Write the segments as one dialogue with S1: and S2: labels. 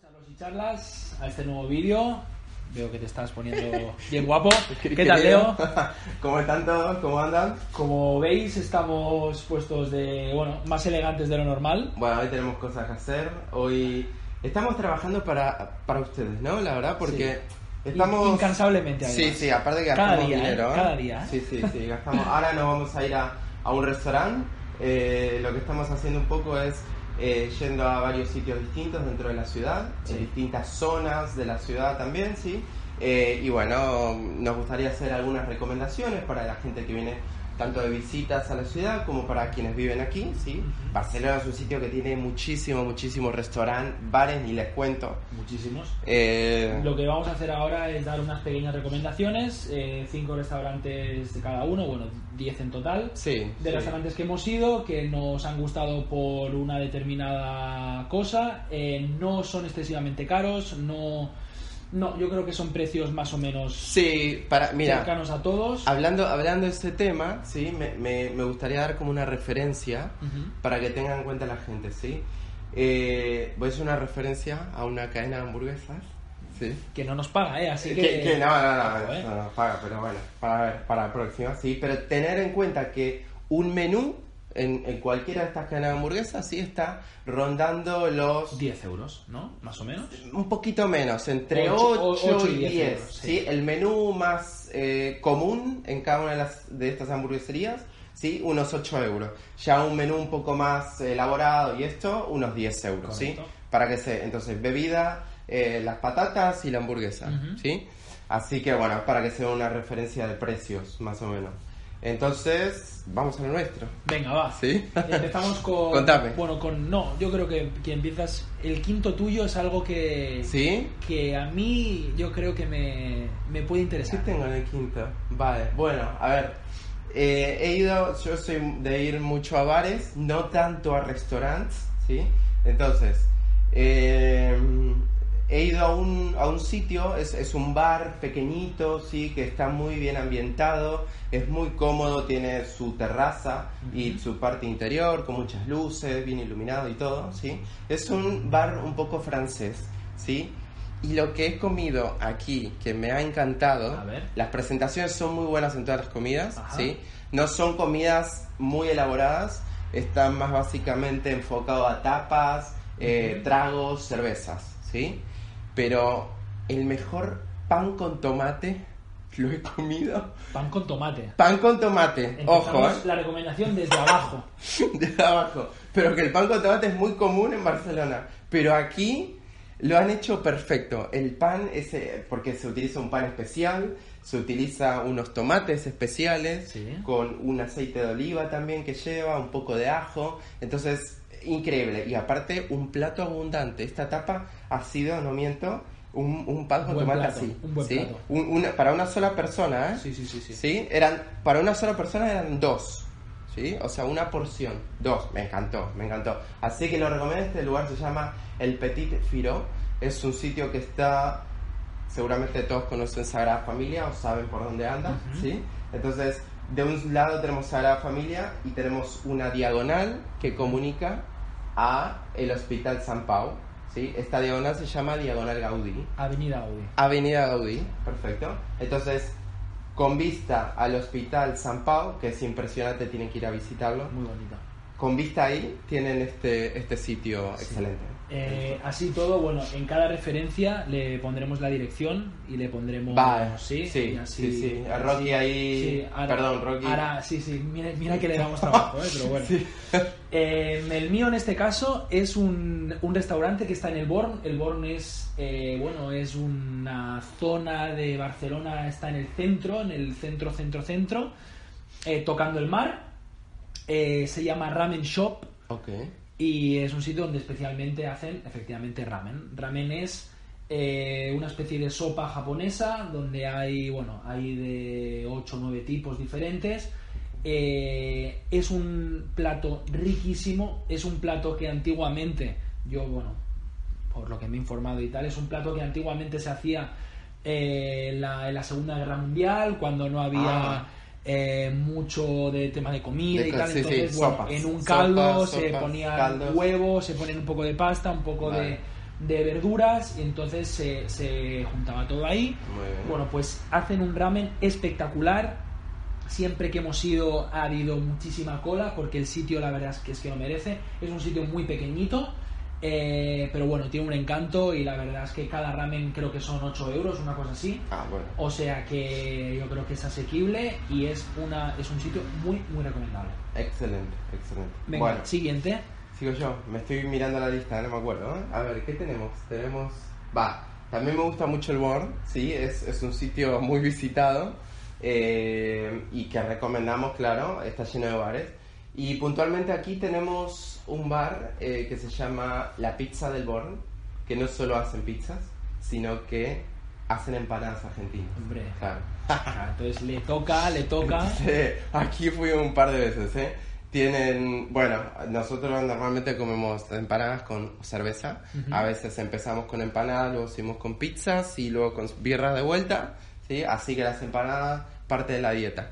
S1: Charlos y charlas a este nuevo vídeo. Veo que te estás poniendo bien guapo. ¿Qué tal, Leo?
S2: ¿Cómo están todos? ¿Cómo andan?
S1: Como veis, estamos puestos de, bueno, más elegantes de lo normal.
S2: Bueno, hoy tenemos cosas que hacer. Hoy estamos trabajando para, para ustedes, ¿no? La verdad, porque estamos...
S1: Incansablemente,
S2: Sí,
S1: además.
S2: sí, aparte que
S1: Cada
S2: gastamos
S1: día, ¿eh?
S2: dinero.
S1: Cada día, ¿eh?
S2: Sí, sí, sí, gastamos. Ahora nos vamos a ir a, a un restaurante. Eh, lo que estamos haciendo un poco es eh, yendo a varios sitios distintos dentro de la ciudad,
S1: Sí.
S2: en distintas zonas de la ciudad también, ¿sí? Eh, y bueno, nos gustaría hacer algunas recomendaciones para la gente que viene tanto de visitas a la ciudad como para quienes viven aquí, ¿sí? Barcelona es un sitio que tiene muchísimo, muchísimo restaurante, bares, ni les cuento.
S1: Muchísimos.
S2: Eh,
S1: Lo que vamos a hacer ahora es dar unas pequeñas recomendaciones, eh, cinco restaurantes de cada uno, bueno, 10 en total.
S2: sí,
S1: de
S2: sí.
S1: restaurantes que hemos ido, que nos han gustado por una determinada cosa, eh, no son excesivamente caros, no, no, yo creo que son precios más o menos
S2: Sí, para, mira,
S1: cercanos a todos.
S2: Hablando, hablando de este tema, ¿sí? Me, me- me gustaría dar como una referencia para que tengan en cuenta la gente, ¿sí? Eh, voy a hacer una referencia a una cadena de hamburguesas, ¿sí?
S1: Que no nos paga, ¿eh? Así
S2: Que,
S1: que...
S2: que no, no,
S1: ¿eh?
S2: no, no paga, pero bueno, para, para la próxima, sí. Pero tener en cuenta que un menú en, en cualquiera de estas cadenas de hamburguesas, sí, está rondando los
S1: 10 euros, ¿no? Más o menos.
S2: un poquito menos, entre
S1: Ocho-
S2: 8,
S1: ocho
S2: y
S1: y
S2: 10.
S1: diez euros,
S2: ¿sí?
S1: sí.
S2: El menú más eh, común en cada una de, las, de estas hamburgueserías, ¿sí? unos 8 euros. Ya un menú un poco más elaborado y esto, unos 10 euros. ¿sí?
S1: Correcto.
S2: Para que se. Entonces, bebida, eh, las patatas y la hamburguesa. ¿sí? Así que bueno, para que sea una referencia de precios, más o menos. Entonces, vamos a lo nuestro.
S1: Venga, va.
S2: ¿Sí?
S1: Empezamos con...
S2: Contame.
S1: Bueno, con... No, yo creo que, que empiezas... El quinto tuyo es algo que...
S2: ¿Sí?
S1: Que a mí yo creo que me, me puede
S2: ¿Qué
S1: interesar.
S2: tengo en el quinto? Vale, bueno, a ver. eh, he ido, yo soy de ir mucho a bares, no tanto a restaurantes, ¿sí? Entonces, eh, he ido a un, a un sitio, es, es un bar pequeñito, ¿sí? Que está muy bien ambientado, es muy cómodo, tiene su terraza y su parte interior con muchas luces, bien iluminado y todo, ¿sí? Es un bar un poco francés, ¿sí? Y lo que he comido aquí, que me ha encantado, las presentaciones son muy buenas en todas las comidas,
S1: Ajá.
S2: ¿sí? No son comidas muy elaboradas, están más básicamente enfocados a tapas, eh, tragos, cervezas, ¿sí? Pero el mejor pan con tomate lo he comido.
S1: Pan con tomate.
S2: Pan con tomate, ojo, ¿eh?
S1: la recomendación desde abajo.
S2: de abajo. Pero que el pan con tomate es muy común en Barcelona. Pero aquí lo han hecho perfecto. El pan es eh, porque se utiliza un pan especial, se utiliza unos tomates especiales,
S1: Sí.
S2: con un aceite de oliva también que lleva, un poco de ajo. Entonces, increíble. Y aparte, un plato abundante. Esta tapa ha sido, no miento, un, un pan con tomate
S1: plato,
S2: así.
S1: un buen
S2: ¿sí?
S1: plato.
S2: Un- una- para una sola persona, ¿eh?
S1: Sí, sí, sí, sí.
S2: ¿Sí? Eran, para una sola persona eran dos. ¿Sí? O sea, una porción. Dos. Me encantó, me encantó. Así que lo recomiendo. Este lugar se llama El Petit Firo. Es un sitio que está. Seguramente todos conocen Sagrada Familia o saben por dónde anda.
S1: Ujú.
S2: ¿Sí? Entonces, de un lado tenemos Sagrada Familia y tenemos una diagonal que comunica a el Hospital San Pau. ¿Sí? Esta diagonal se llama Diagonal Gaudí.
S1: Avenida Audi.
S2: Avenida Gaudí, perfecto. Entonces, con vista al Hospital San Pau, que es impresionante, tienen que ir a visitarlo.
S1: Muy bonita.
S2: Con vista ahí, tienen este, este sitio excelente.
S1: Eh, así todo, bueno, en cada referencia le pondremos la dirección y le pondremos.
S2: Vale,
S1: sí,
S2: sí,
S1: y así-
S2: sí, sí. A Rocky ahí-
S1: sí, ahora-
S2: perdón, Rocky.
S1: Ahora, sí, sí, mira, mira que le damos trabajo, ¿eh? pero bueno. Eh, el mío en este caso es un, un restaurante que está en el Born. El Born es, bueno, es una zona de Barcelona, está en el centro, en el centro, centro, centro, tocando el mar. Se llama Ramen Shop.
S2: Ok.
S1: Y es un sitio donde especialmente hacen efectivamente ramen. Ramen es eh, una especie de sopa japonesa donde hay, bueno, hay de 8 o 9 tipos diferentes. Eh, es un plato riquísimo, es un plato que antiguamente, yo, bueno, por lo que me he informado y tal, es un plato que antiguamente se hacía eh, en, la, Segunda Guerra Mundial, cuando no había
S2: Ah.
S1: Eh, mucho de tema de comida
S2: De
S1: y tal.
S2: sí, sí,
S1: Entonces, bueno,
S2: sopas.
S1: en un
S2: Sopas,
S1: caldo se
S2: sopas,
S1: ponían huevos, se ponen un poco de pasta, un poco
S2: Vale.
S1: de, de verduras, y entonces se, se juntaba todo ahí. Bueno, pues hacen un ramen espectacular. Siempre que hemos ido ha habido muchísima cola porque el sitio la verdad es que es que lo merece. Es un sitio muy pequeñito, eh, pero bueno, tiene un encanto y la verdad es que cada ramen creo que son 8 euros, una cosa así.
S2: Ah, bueno.
S1: O sea que yo creo que es asequible y es, una, es un sitio muy, muy recomendable.
S2: Excelente, excelente.
S1: Venga,
S2: bueno,
S1: siguiente.
S2: sigo yo. Me estoy mirando la lista, no me acuerdo. ¿eh? A ver, ¿qué tenemos? Tenemos... Va, también me gusta mucho el Born, sí, es, es un sitio muy visitado eh, y que recomendamos, claro, está lleno de bares. Y puntualmente aquí tenemos un bar eh, que se llama La Pizza del Born, que no solo hacen pizzas, sino que hacen empanadas argentinas.
S1: Hombre.
S2: Claro.
S1: Ah, Entonces le toca, le toca.
S2: Sí, aquí fui un par de veces, ¿eh? Tienen, bueno, nosotros normalmente comemos empanadas con cerveza. A veces empezamos con empanadas, luego seguimos con pizzas y luego con birras de vuelta, ¿sí? Así que las empanadas parte de la dieta.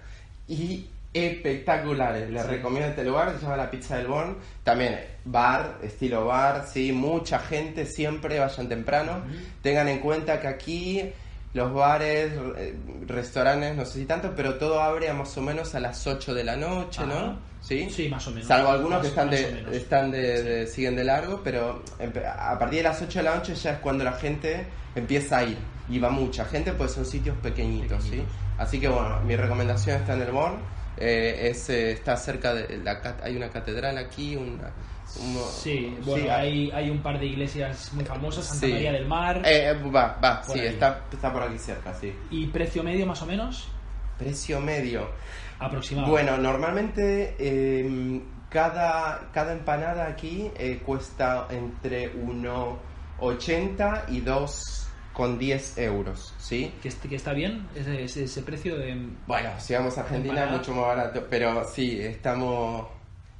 S2: Y espectaculares, les recomiendo este lugar, se llama la Pizza del Born. También bar, estilo bar, ¿sí? Mucha gente, siempre vayan temprano. Tengan en cuenta que aquí los bares, eh, restaurantes, no sé si tanto, pero todo abre a más o menos a las 8 de la noche,
S1: Ajá.
S2: ¿no? ¿Sí?
S1: Sí, más o menos.
S2: Salvo algunos que
S1: Más-
S2: están
S1: más
S2: de, están de, de- siguen de largo, pero a partir de las 8 de la noche ya es cuando la gente empieza a ir. Y va mucha gente, pues son sitios pequeñitos, ¿sí?
S1: Pequeñitos.
S2: Así que bueno, mi recomendación está en el Born. Eh, es, eh, está cerca de la hay una catedral aquí, una, un-
S1: Sí, bueno,
S2: sí,
S1: hay, hay un par de iglesias muy famosas, Santa
S2: Sí.
S1: María del Mar.
S2: Eh, eh, va, va, sí,
S1: ahí.
S2: está, está por aquí cerca, sí.
S1: ¿Y precio medio más o menos?
S2: Precio medio.
S1: Aproximado.
S2: Bueno, normalmente eh, cada, cada empanada aquí eh, cuesta entre 1,80 y 2,10 euros, ¿sí?
S1: Que, que está bien ese, ese, ese precio de...
S2: Bueno, si vamos a Argentina
S1: Empanada.
S2: mucho más barato, pero sí, estamos...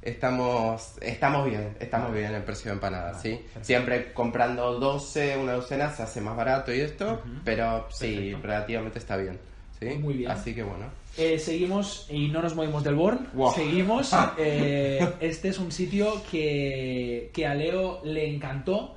S2: Estamos, estamos bien, estamos bien en el precio de empanadas, ¿sí?
S1: perfecto.
S2: Siempre comprando 12, una docena se hace más barato y esto,
S1: Ujú.
S2: pero sí,
S1: Perfecto.
S2: relativamente está bien, ¿sí?
S1: Muy bien.
S2: Así que bueno.
S1: Eh, seguimos y no nos movemos del Born.
S2: Wow.
S1: Seguimos. eh, este es un sitio que, que a Leo le encantó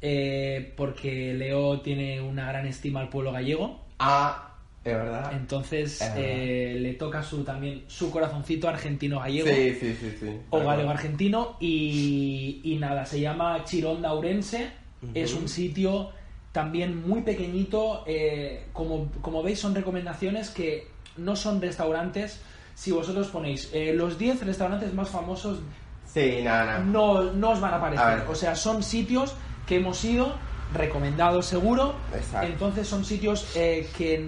S1: eh, porque Leo tiene una gran estima al pueblo gallego.
S2: Ah, es verdad.
S1: Entonces
S2: Es verdad.
S1: eh, le toca su también su corazoncito argentino gallego.
S2: Sí, sí, sí, sí.
S1: o
S2: Tal
S1: galego
S2: cual.
S1: argentino y, y nada, se llama Chironda Urense, es un sitio también muy pequeñito, eh, como, como veis son recomendaciones que no son restaurantes, si vosotros ponéis los 10 restaurantes más famosos
S2: Sí, nada, nada.
S1: no, no os van a aparecer, o sea, son sitios que hemos ido recomendados seguro,
S2: Exacto.
S1: entonces son sitios eh, que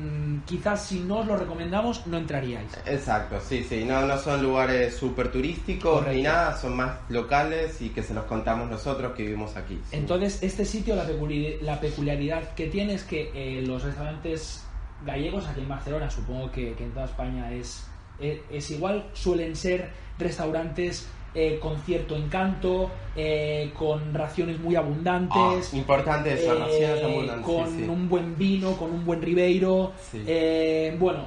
S1: quizás si no os los recomendamos no entraríais.
S2: Exacto, sí, sí. No, no son lugares súper turísticos
S1: Correcto.
S2: ni nada, son más locales y que se los contamos nosotros que vivimos aquí. sí.
S1: Entonces, este sitio, la, peculi- la peculiaridad que tiene es que eh, los restaurantes gallegos, aquí en Barcelona, supongo que, que en toda España es, es, es igual, suelen ser restaurantes eh, con cierto encanto, eh, con raciones muy
S2: Ah,
S1: abundantes.
S2: importante eso,
S1: eh,
S2: raciones abundantes,
S1: con
S2: sí.
S1: un buen vino, con un buen ribeiro.
S2: Sí.
S1: Bueno,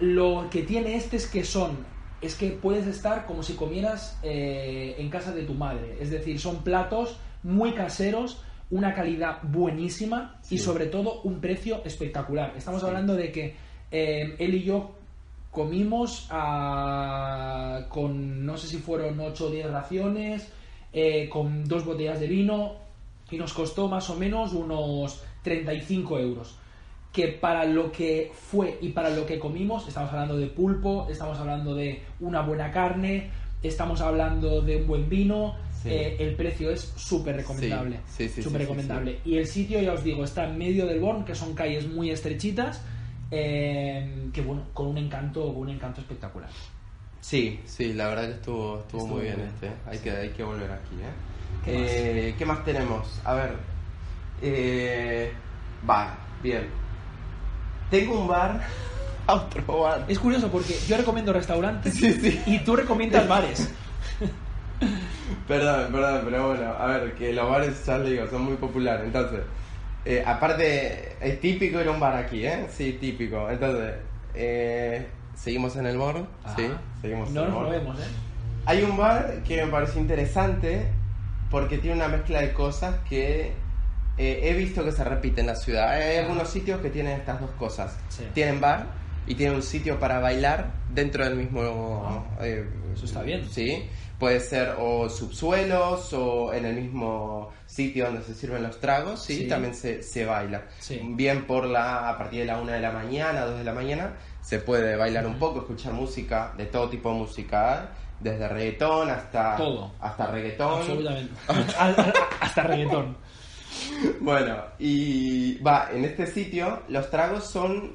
S1: lo que tiene este es que son, es que puedes estar como si comieras eh, en casa de tu madre. Es decir, son platos muy caseros, una calidad buenísima y sobre todo un precio espectacular. Estamos
S2: Sí.
S1: hablando de que eh, él y yo comimos ah, con, no sé si fueron 8 o 10 raciones, eh, con dos botellas de vino, y nos costó más o menos unos 35 euros. Que para lo que fue y para lo que comimos, estamos hablando de pulpo, estamos hablando de una buena carne, estamos hablando de un buen vino,
S2: Sí.
S1: eh, el precio es súper recomendable.
S2: Sí, sí, sí,
S1: súper
S2: sí,
S1: recomendable. Y el sitio, ya os digo, está en medio del Born, que son calles muy estrechitas, eh, que bueno, con un encanto, con un encanto espectacular.
S2: Sí, sí, la verdad que estuvo, estuvo,
S1: Estuvo
S2: muy bien,
S1: bien.
S2: este. Hay, que, hay que volver aquí, ¿eh?
S1: ¿Qué más?
S2: Eh, ¿qué más tenemos? A ver. Eh, va, bien. Tengo un bar. Otro bar.
S1: Es curioso porque yo recomiendo restaurantes
S2: Sí, sí.
S1: y tú recomiendas bares.
S2: Perdón, perdón, pero bueno, a ver, que los bares, ya digo, son muy populares. Entonces, eh, aparte, es típico ir a un bar aquí, ¿eh? Sí, típico. Entonces, eh, seguimos en el bar, sí,
S1: Ajá.
S2: seguimos en
S1: No
S2: el
S1: nos
S2: bar.
S1: movemos, ¿eh?
S2: Hay un bar que me parece interesante porque tiene una mezcla de cosas que eh, he visto que se repite en la ciudad. Hay algunos sitios que tienen estas dos cosas.
S1: Sí.
S2: Tienen bar y tienen un sitio para bailar dentro del mismo... eh,
S1: Eso está bien.
S2: Sí. Puede ser o subsuelos o en el mismo sitio donde se sirven los tragos, sí,
S1: Sí.
S2: también se, se baila.
S1: Sí.
S2: Bien por la, a partir de la una de la mañana, 2 de la mañana, se puede bailar un poco, escuchar música, de todo tipo de música, desde reggaetón hasta,
S1: Todo.
S2: hasta reggaetón.
S1: Absolutamente. Hasta reggaetón.
S2: Bueno, y va, en este sitio los tragos son,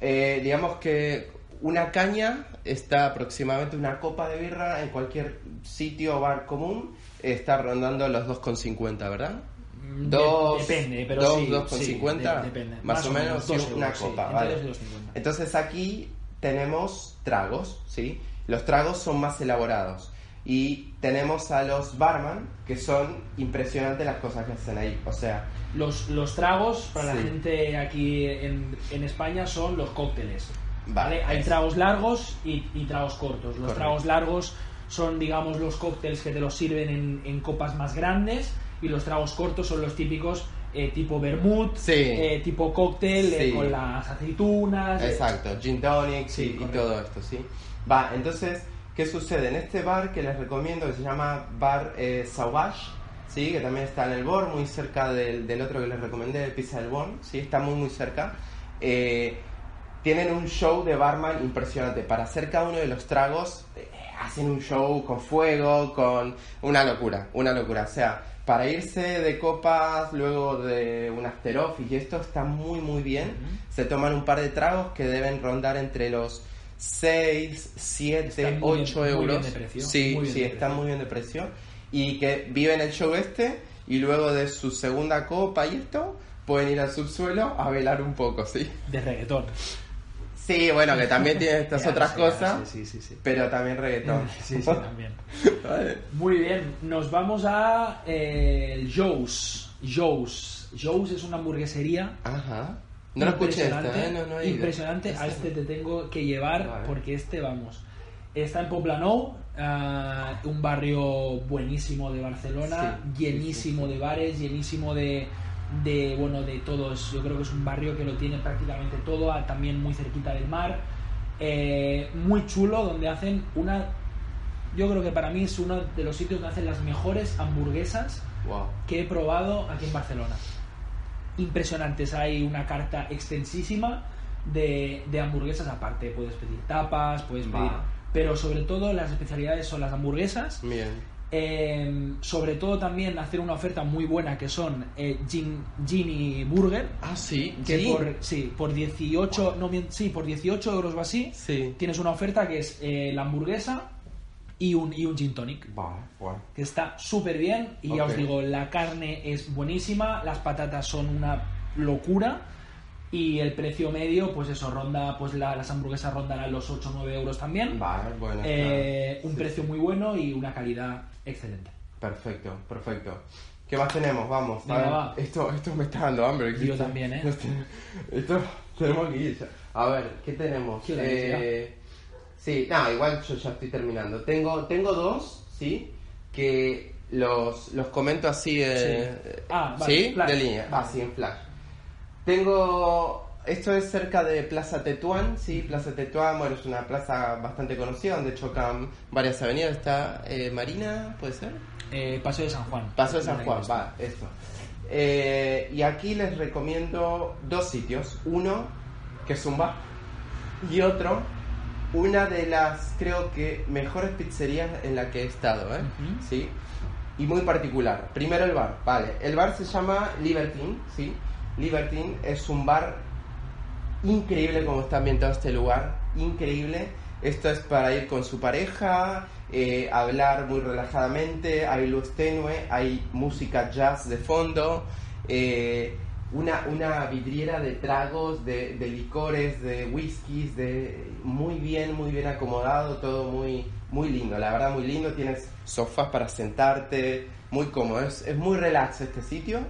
S2: eh, digamos que una caña está aproximadamente una copa de birra en cualquier sitio o bar común, está rondando los 2,50, ¿verdad?
S1: Mm,
S2: Dos,
S1: de- depende, pero
S2: dos,
S1: sí,
S2: 2,50,
S1: sí, de- depende.
S2: más, o menos, una
S1: euros,
S2: copa, vale. Entonces aquí tenemos tragos, ¿sí? Los tragos son más elaborados. Y tenemos a los barman, que son impresionantes las cosas que hacen ahí. O sea,
S1: Los, los tragos, para la gente aquí en, en España, son los cócteles.
S2: Vale,
S1: ¿vale? Hay tragos largos y, y tragos cortos. Los
S2: Correcto.
S1: tragos largos son, digamos, los cócteles que te los sirven en, en copas más grandes y los tragos cortos son los típicos eh, tipo vermouth,
S2: Sí.
S1: eh, tipo cóctel eh,
S2: Sí.
S1: con las aceitunas. eh,
S2: Exacto, gin tonic
S1: Sí,
S2: y- todo esto, ¿sí? Va, entonces, ¿qué sucede? En este bar que les recomiendo, que se llama Bar eh, Sauvage, ¿sí? Que también está en el Born, muy cerca del, del otro que les recomendé, de Pizza del Born, ¿sí? Está muy, muy cerca. Eh, tienen un show de barman impresionante. Para hacer cada uno de los tragos, eh, hacen un show con fuego, con una locura, una locura. O sea, para irse de copas, luego de un after y esto está muy, muy bien. Se toman un par de tragos que deben rondar entre los 6, 7,
S1: Están muy
S2: 8
S1: bien- muy
S2: euros.
S1: bien de precio,
S2: Sí,
S1: muy bien
S2: sí,
S1: de
S2: están
S1: precio.
S2: muy bien de precio. Y que viven el show este y luego de su segunda copa y esto, pueden ir al subsuelo a velar un poco, ¿sí?
S1: De reggaetón.
S2: Sí, bueno, que también tiene estas otras
S1: sí,
S2: cosas,
S1: Sí, sí, sí.
S2: pero también reggaetón.
S1: Sí, sí, también.
S2: Vale.
S1: Muy bien, nos vamos a eh, Joe's. Joe's. Joe's es una hamburguesería.
S2: Ajá. No lo escuché esta,
S1: impresionante,
S2: ¿eh? No, no he ido.
S1: impresionante. A este te tengo que llevar
S2: Vale.
S1: porque este, vamos. Está en Poblenou, ah, un barrio buenísimo de Barcelona, llenísimo de bares, llenísimo de, de, bueno, de todos. Yo creo que es un barrio que lo tiene prácticamente todo, también muy cerquita del mar. Eh, muy chulo, donde hacen una. Yo creo que para mí es uno de los sitios donde hacen las mejores hamburguesas
S2: Wow.
S1: que he probado aquí en Barcelona. Impresionantes, hay una carta extensísima de, de hamburguesas aparte. Puedes pedir tapas, puedes pedir. Pero sobre todo las especialidades son las hamburguesas.
S2: Bien.
S1: Eh, sobre todo también hacer una oferta muy buena que son eh, Gin- Gini Burger.
S2: Ah, sí.
S1: Que
S2: sí.
S1: por, sí, por 18, no, mien- sí, por 18 euros o así,
S2: Sí.
S1: tienes una oferta que es eh, la hamburguesa y un, y un gin tonic que está súper bien y ya os digo, la carne es buenísima, las patatas son una locura y el precio medio, pues eso, ronda, pues la- las hamburguesas rondarán los 8 o 9 euros también.
S2: Vale, bueno.
S1: Eh,
S2: está.
S1: un
S2: Sí,
S1: precio muy bueno y una calidad excelente.
S2: Perfecto, perfecto. ¿Qué más tenemos? Vamos.
S1: Venga,
S2: ver,
S1: va.
S2: Esto, esto me está dando hambre.
S1: Yo también, ¿eh?
S2: Esto tenemos que ir. A ver, ¿qué tenemos?
S1: ¿Qué
S2: Eh, sí, no, igual yo ya estoy terminando. Tengo, tengo dos, ¿sí? Que los, los comento así, eh,
S1: Sí. Ah, vale,
S2: ¿sí? De línea,
S1: Vale.
S2: así en flash. Tengo esto es cerca de Plaza Tetuán, sí, Plaza Tetuán, bueno, es una plaza bastante conocida donde chocan varias avenidas. Está eh, Marina, ¿puede ser?
S1: Eh, Paseo de San Juan.
S2: Paseo de San Juan, va, esto. Eh, y aquí les recomiendo dos sitios. Uno, que es un bar, y otro, una de las, creo que, mejores pizzerías en la que he estado, ¿eh?
S1: Ujú.
S2: ¿Sí? Y muy particular. Primero el bar, vale. El bar se llama Libertine, ¿sí? Libertine es un bar increíble como está ambientado este lugar, increíble. Esto es para ir con su pareja, eh, hablar muy relajadamente, hay luz tenue, hay música jazz de fondo, eh, una, una vidriera de tragos, de, de licores, de whiskies, de muy bien, muy bien acomodado, todo muy, muy lindo, la verdad muy lindo, tienes sofás para sentarte, muy cómodo, es, es muy relax este sitio.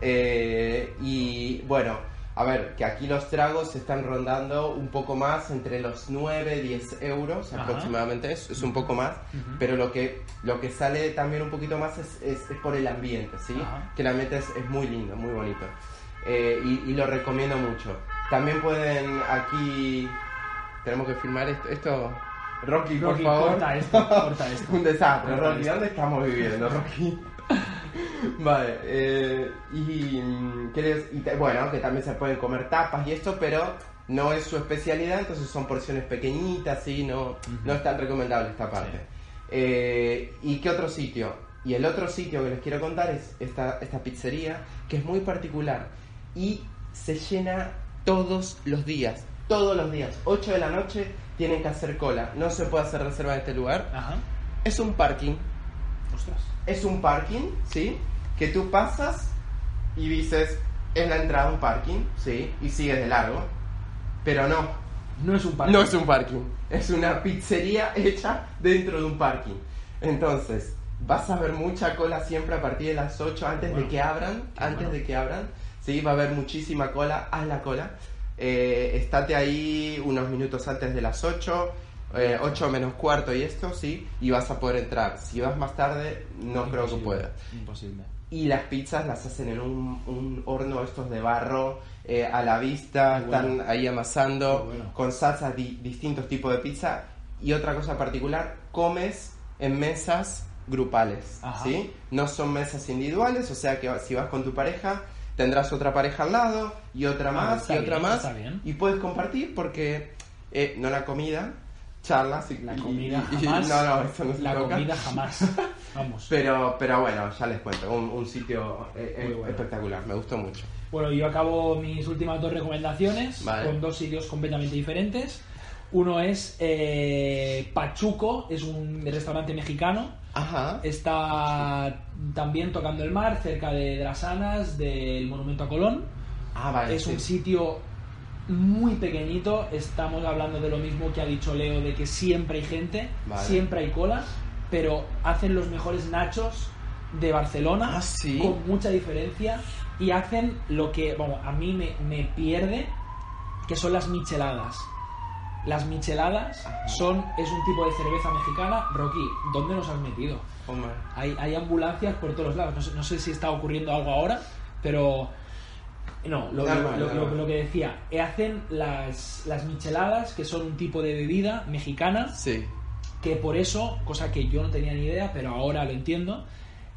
S2: Eh, y bueno, a ver, que aquí los tragos se están rondando un poco más, entre los 9, 10 euros
S1: Ajá.
S2: aproximadamente, es, es un poco más, pero lo que, lo que sale también un poquito más es, es- es por el ambiente, ¿sí?
S1: Ajá.
S2: Que el ambiente es, es muy lindo, muy bonito. Eh, y, y lo recomiendo mucho. También pueden aquí... Tenemos que filmar esto. esto Rocky, por favor.
S1: corta esto, corta esto.
S2: Un desastre,
S1: Corta
S2: Rocky.
S1: esto.
S2: ¿Dónde estamos viviendo, Rocky? vale, eh, y, mm, ¿qué les- y bueno, que también se pueden comer tapas y esto, pero no es su especialidad, entonces son porciones pequeñitas, ¿sí? No, no es tan recomendable esta parte.
S1: Sí.
S2: Eh, ¿Y qué otro sitio? Y el otro sitio que les quiero contar es esta, esta pizzería, que es muy particular y se llena todos los días, todos los días, 8 de la noche tienen que hacer cola, no se puede hacer reserva en este lugar.
S1: Ajá.
S2: Es un parking,
S1: Ostras.
S2: Es un parking, ¿sí? Que tú pasas y dices, es la entrada a un parking, ¿sí? Y sigues de largo. Pero no,
S1: No es un parque.
S2: no es un parking, es una pizzería hecha dentro de un parking. Entonces, vas a ver mucha cola siempre a partir de las 8 antes
S1: Bueno,
S2: de que abran, antes
S1: bueno.
S2: de que abran, ¿sí? Va a haber muchísima cola, haz la cola. Eh, estate ahí unos minutos antes de las 8, eh, 8 menos cuarto y esto, ¿sí? Y vas a poder entrar. Si vas más tarde, no creo que
S1: Imposible,
S2: puedas.
S1: Imposible.
S2: Y las pizzas las hacen en un, un horno estos de barro eh, a la vista,
S1: bueno.
S2: están ahí amasando
S1: bueno.
S2: con salsas di- distintos tipos de pizza. Y otra cosa particular, comes en mesas grupales,
S1: Ajá.
S2: ¿sí? No son mesas individuales, o sea que si vas con tu pareja tendrás otra pareja al lado y otra
S1: Ah,
S2: más y otra
S1: bien,
S2: más
S1: está bien.
S2: y puedes compartir porque eh, no la comida, charlas y
S1: La comida
S2: y- y-
S1: jamás.
S2: no, no, eso no se
S1: La
S2: toca.
S1: comida jamás. Vamos.
S2: Pero, pero bueno, ya les cuento, un, un sitio eh, eh,
S1: bueno.
S2: espectacular, me gustó mucho.
S1: Bueno, yo acabo mis últimas dos recomendaciones
S2: Vale.
S1: con dos sitios completamente diferentes. Uno es eh, Pachuco, es un restaurante mexicano.
S2: Ajá.
S1: Está también tocando el mar, cerca de, de las Anas, del Monumento a Colón.
S2: Ah, vale.
S1: es
S2: sí.
S1: un sitio muy pequeñito. Estamos hablando de lo mismo que ha dicho Leo, de que siempre hay gente,
S2: Vale.
S1: siempre hay cola, pero hacen los mejores nachos de Barcelona
S2: Ah, sí.
S1: con mucha diferencia y hacen lo que, bueno, a mí me, me pierde, que son las micheladas. Las micheladas
S2: Ajá.
S1: son, es un tipo de cerveza mexicana. Rocky, ¿dónde nos has metido?
S2: Hombre.
S1: Hay, hay ambulancias por todos lados. No sé, no sé si está ocurriendo algo ahora, pero. No, lo, lo que decía. eh, Hacen las, las micheladas, que son un tipo de bebida mexicana,
S2: Sí.
S1: que por eso, cosa que yo no tenía ni idea, pero ahora lo entiendo,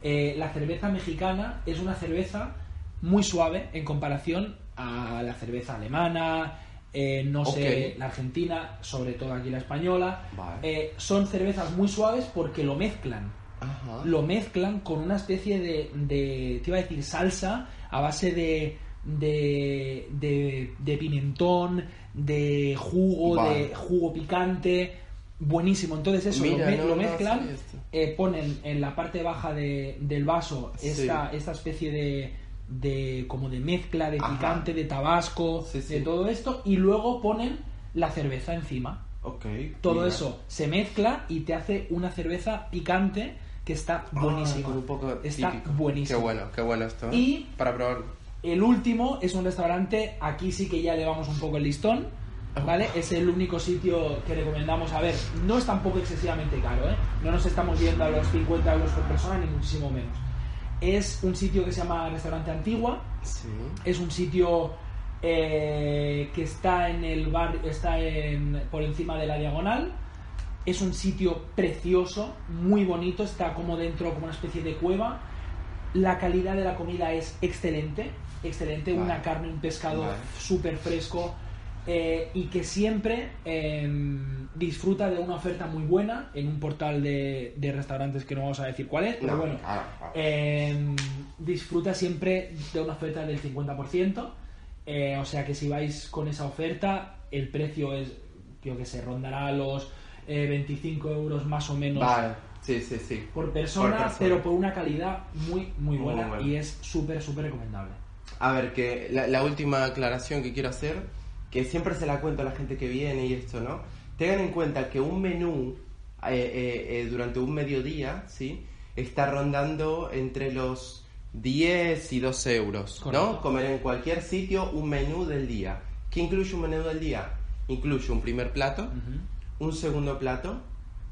S1: eh, la cerveza mexicana es una cerveza muy suave en comparación a la cerveza alemana, eh, no sé, la argentina, sobre todo aquí la española.
S2: Vale.
S1: Eh, son cervezas muy suaves porque lo mezclan
S2: Ajá.
S1: lo mezclan con una especie de, de te iba a decir salsa a base de de, de, de pimentón de jugo
S2: Vale.
S1: de jugo picante buenísimo entonces eso
S2: Mira,
S1: lo, me-
S2: no,
S1: lo
S2: no
S1: mezclan eh, ponen en la parte baja de- del vaso
S2: Sí.
S1: esta, esta especie de, de como de mezcla de
S2: Ajá.
S1: picante de tabasco
S2: Sí, sí.
S1: de todo esto y luego ponen la cerveza encima todo
S2: mira.
S1: eso se mezcla y te hace una cerveza picante que está
S2: Ah,
S1: buenísima.
S2: con un poco
S1: está
S2: típico.
S1: buenísimo.
S2: Qué bueno, qué bueno esto. ¿eh?
S1: Y-
S2: Para probar.
S1: El último es un restaurante, aquí sí que ya le vamos un poco el listón, ¿vale? Es el único sitio que recomendamos. A ver, no es tampoco excesivamente caro, ¿eh? No nos estamos viendo a los 50 euros por persona, ni muchísimo menos. Es un sitio que se llama Restaurante Antigua,
S2: Sí.
S1: es un sitio eh, que está en el bar, está en, por encima de la diagonal. Es un sitio precioso, muy bonito, está como dentro, como una especie de cueva. La calidad de la comida es excelente, excelente,
S2: Vale.
S1: una carne, un pescado
S2: Vale.
S1: súper fresco eh, y que siempre em, disfruta de una oferta muy buena en un portal de, de restaurantes que no vamos a decir cuál es, pero
S2: No,
S1: bueno, eh, disfruta siempre de una oferta del 50%. eh, o sea que si vais con esa oferta, el precio es, yo que sé, rondará los eh, 25 euros más o menos
S2: Vale, sí, sí, sí.
S1: por, persona,
S2: Por persona.
S1: pero por una calidad muy, muy
S2: Muy
S1: buena
S2: buena.
S1: y es súper, súper recomendable.
S2: A ver, que la, la última aclaración que quiero hacer, que siempre se la cuento a la gente que viene y esto, ¿no? Tengan en cuenta que un menú eh, eh, eh, durante un mediodía, ¿sí? Está rondando entre los 10 y 12 euros,
S1: Correcto.
S2: ¿no? Comer en cualquier sitio un menú del día. ¿Qué incluye un menú del día? Incluye un primer plato,
S1: Ujú.
S2: un segundo plato,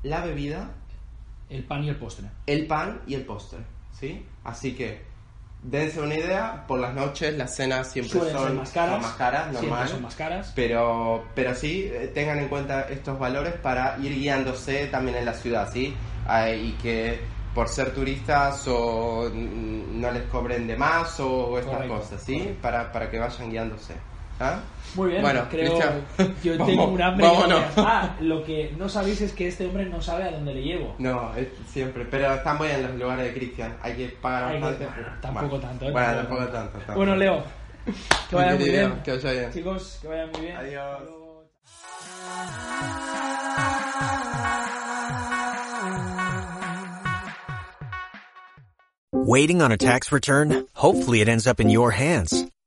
S2: la bebida,
S1: El pan y el postre.
S2: el pan y el postre, ¿sí? Así que dense una idea, por las noches las cenas siempre
S1: Suelen
S2: son
S1: más caras.
S2: más caras, normal.
S1: son más caras.
S2: Pero, pero sí, eh, tengan en cuenta estos valores para ir guiándose también en la ciudad, ¿sí? Y que por ser turistas o no les cobren de más o estas
S1: Correcto,
S2: cosas, ¿sí?
S1: correcto.
S2: Para, para que vayan guiándose. ¿Ah?
S1: Muy bien,
S2: Bueno,
S1: creo
S2: Cristian,
S1: yo
S2: vamos,
S1: tengo un hambre. que
S2: vámonos.
S1: Ah, lo que no sabéis es que este hombre no sabe a dónde le llevo.
S2: No, es siempre. Pero están muy en los lugares de Cristian. Hay que pagar
S1: Hay que-
S2: bastante.
S1: bueno, tampoco
S2: Bueno,
S1: tanto, ¿eh?
S2: Bueno,
S1: Tampoco
S2: tampoco tanto.
S1: Bueno, Leo, que vaya muy bien.
S2: que vaya bien.
S1: Chicos, que vayan muy bien.
S2: Adiós.
S3: Waiting on a tax return? Hopefully it ends up in your hands.